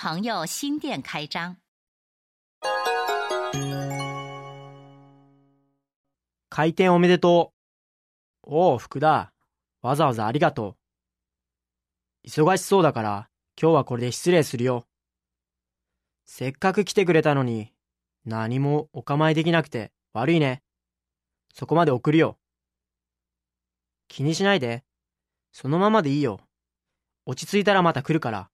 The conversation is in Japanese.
朋友新店开张。開店おめでとう。おお、福田。わざわざありがとう。忙しそうだから、今日はこれで失礼するよ。せっかく来てくれたのに、何もお構いできなくて悪いね。そこまで送るよ。気にしないで。そのままでいいよ。落ち着いたらまた来るから。